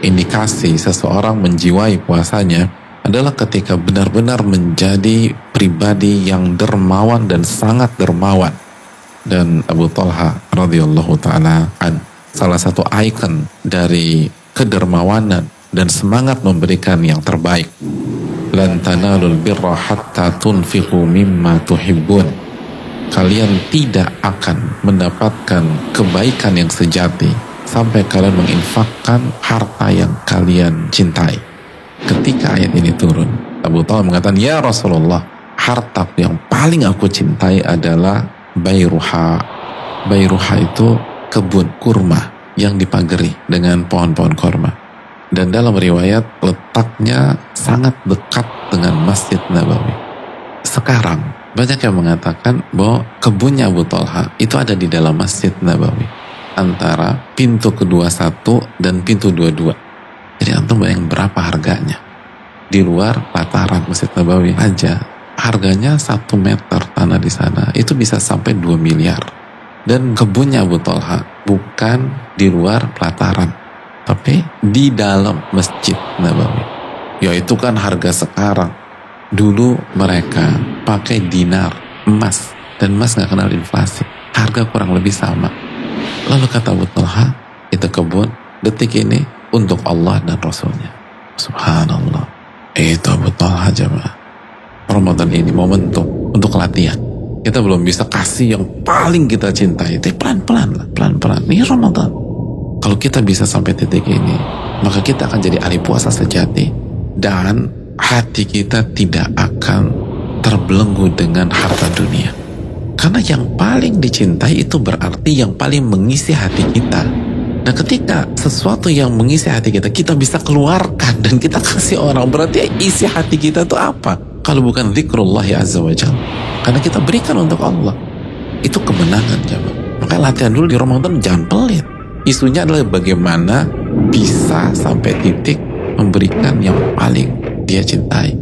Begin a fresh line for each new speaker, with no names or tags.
indikasi seseorang menjiwai puasanya adalah ketika benar-benar menjadi pribadi yang dermawan dan sangat dermawan. Dan Abu Talha radhiyallahu taala an salah satu ikon dari kedermawanan dan semangat memberikan yang terbaik. Lan tanalul birra hatta tunfiqu mimma tuhibbun. Kalian tidak akan mendapatkan kebaikan yang sejati sampai kalian menginfakkan harta yang kalian cintai. Ketika ayat ini turun, Abu Talha mengatakan, Ya Rasulullah, harta yang paling aku cintai adalah Bayruha. Bayruha itu kebun kurma yang dipagari dengan pohon-pohon kurma. Dan dalam riwayat letaknya sangat dekat dengan Masjid Nabawi. Sekarang banyak yang mengatakan bahwa kebunnya Abu Talha itu ada di dalam Masjid Nabawi antara pintu kedua satu dan pintu dua dua. Jadi antum bayang berapa harganya. Di luar lataran Masjid Nabawi aja harganya satu meter tanah di sana itu bisa sampai 2 miliar. Dan kebunnya Abu Talha bukan di luar pelataran, tapi di dalam Masjid Nabawi. Ya itu kan harga sekarang. Dulu mereka pakai dinar, emas, dan emas nggak kenal inflasi. Harga kurang lebih sama Lalu kata Abu Talha, itu kebun detik ini untuk Allah dan Rasulnya. Subhanallah. Itu Abu Talha jemaah. Ramadan ini momentum untuk latihan. Kita belum bisa kasih yang paling kita cintai. Tapi pelan-pelan pelan-pelan. Ini Ramadan. Kalau kita bisa sampai titik ini, maka kita akan jadi ahli puasa sejati. Dan hati kita tidak akan terbelenggu dengan harta dunia. Karena yang paling dicintai itu berarti yang paling mengisi hati kita. Nah ketika sesuatu yang mengisi hati kita, kita bisa keluarkan dan kita kasih orang. Berarti isi hati kita itu apa? Kalau bukan zikrullah ya azza wa Karena kita berikan untuk Allah. Itu kemenangan jamaah. Maka latihan dulu di Ramadan jangan pelit. Isunya adalah bagaimana bisa sampai titik memberikan yang paling dia cintai.